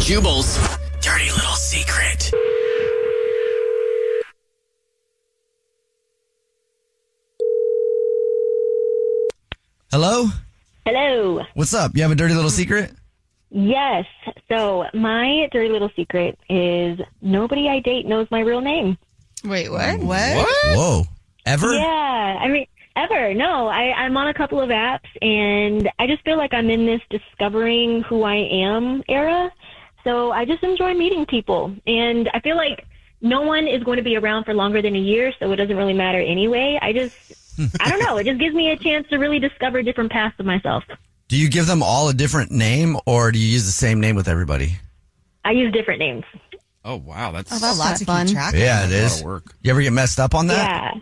Jubal's dirty little secret. Hello? Hello. What's up? You have a dirty little secret? Yes. So my dirty little secret is nobody I date knows my real name. Wait, what? What? Whoa. Ever? Yeah. I mean, ever. No, I, I'm on a couple of apps and I just feel like I'm in this discovering who I am era. So I just enjoy meeting people. And I feel like no one is going to be around for longer than a year, so it doesn't really matter anyway. I just, I don't know. It just gives me a chance to really discover different paths of myself. Do you give them all a different name or do you use the same name with everybody? I use different names. Oh wow, that's, Oh, that's a lot not to fun. keep track of. Yeah, it That's a lot of work. You ever get messed up on that? Yeah.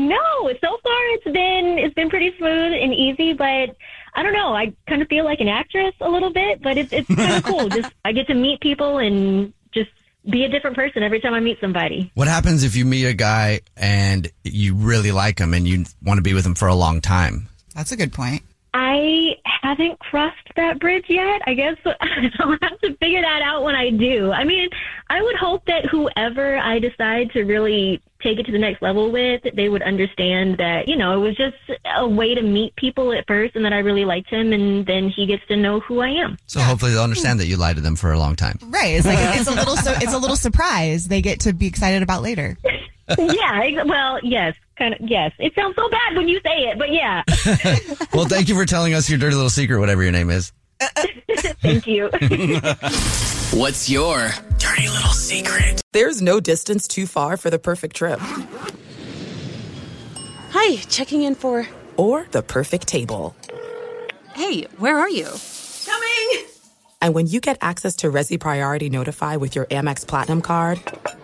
No, so far it's been it's been pretty smooth and easy, but I don't know. I kind of feel like an actress a little bit, but it's it's kind of cool. Just I get to meet people and just be a different person every time I meet somebody. What happens if you meet a guy and you really like him and you want to be with him for a long time? That's a good point. I haven't crossed that bridge yet. I guess I'll have to figure that out when I do. I mean, I would hope that whoever I decide to really take it to the next level with, they would understand that, you know, it was just a way to meet people at first and that I really liked him and then he gets to know who I am. So hopefully they'll understand that you lied to them for a long time. Right. It's like it's a little so it's a little surprise they get to be excited about later. yeah, well, yes, kind of, yes. It sounds so bad when you say it, but yeah. Well, thank you for telling us your dirty little secret, whatever your name is. Thank you. What's your dirty little secret? There's no distance too far for the perfect trip. Hi, checking in for. Or the perfect table. Hey, where are you? Coming! And when you get access to Resy Priority Notify with your Amex Platinum card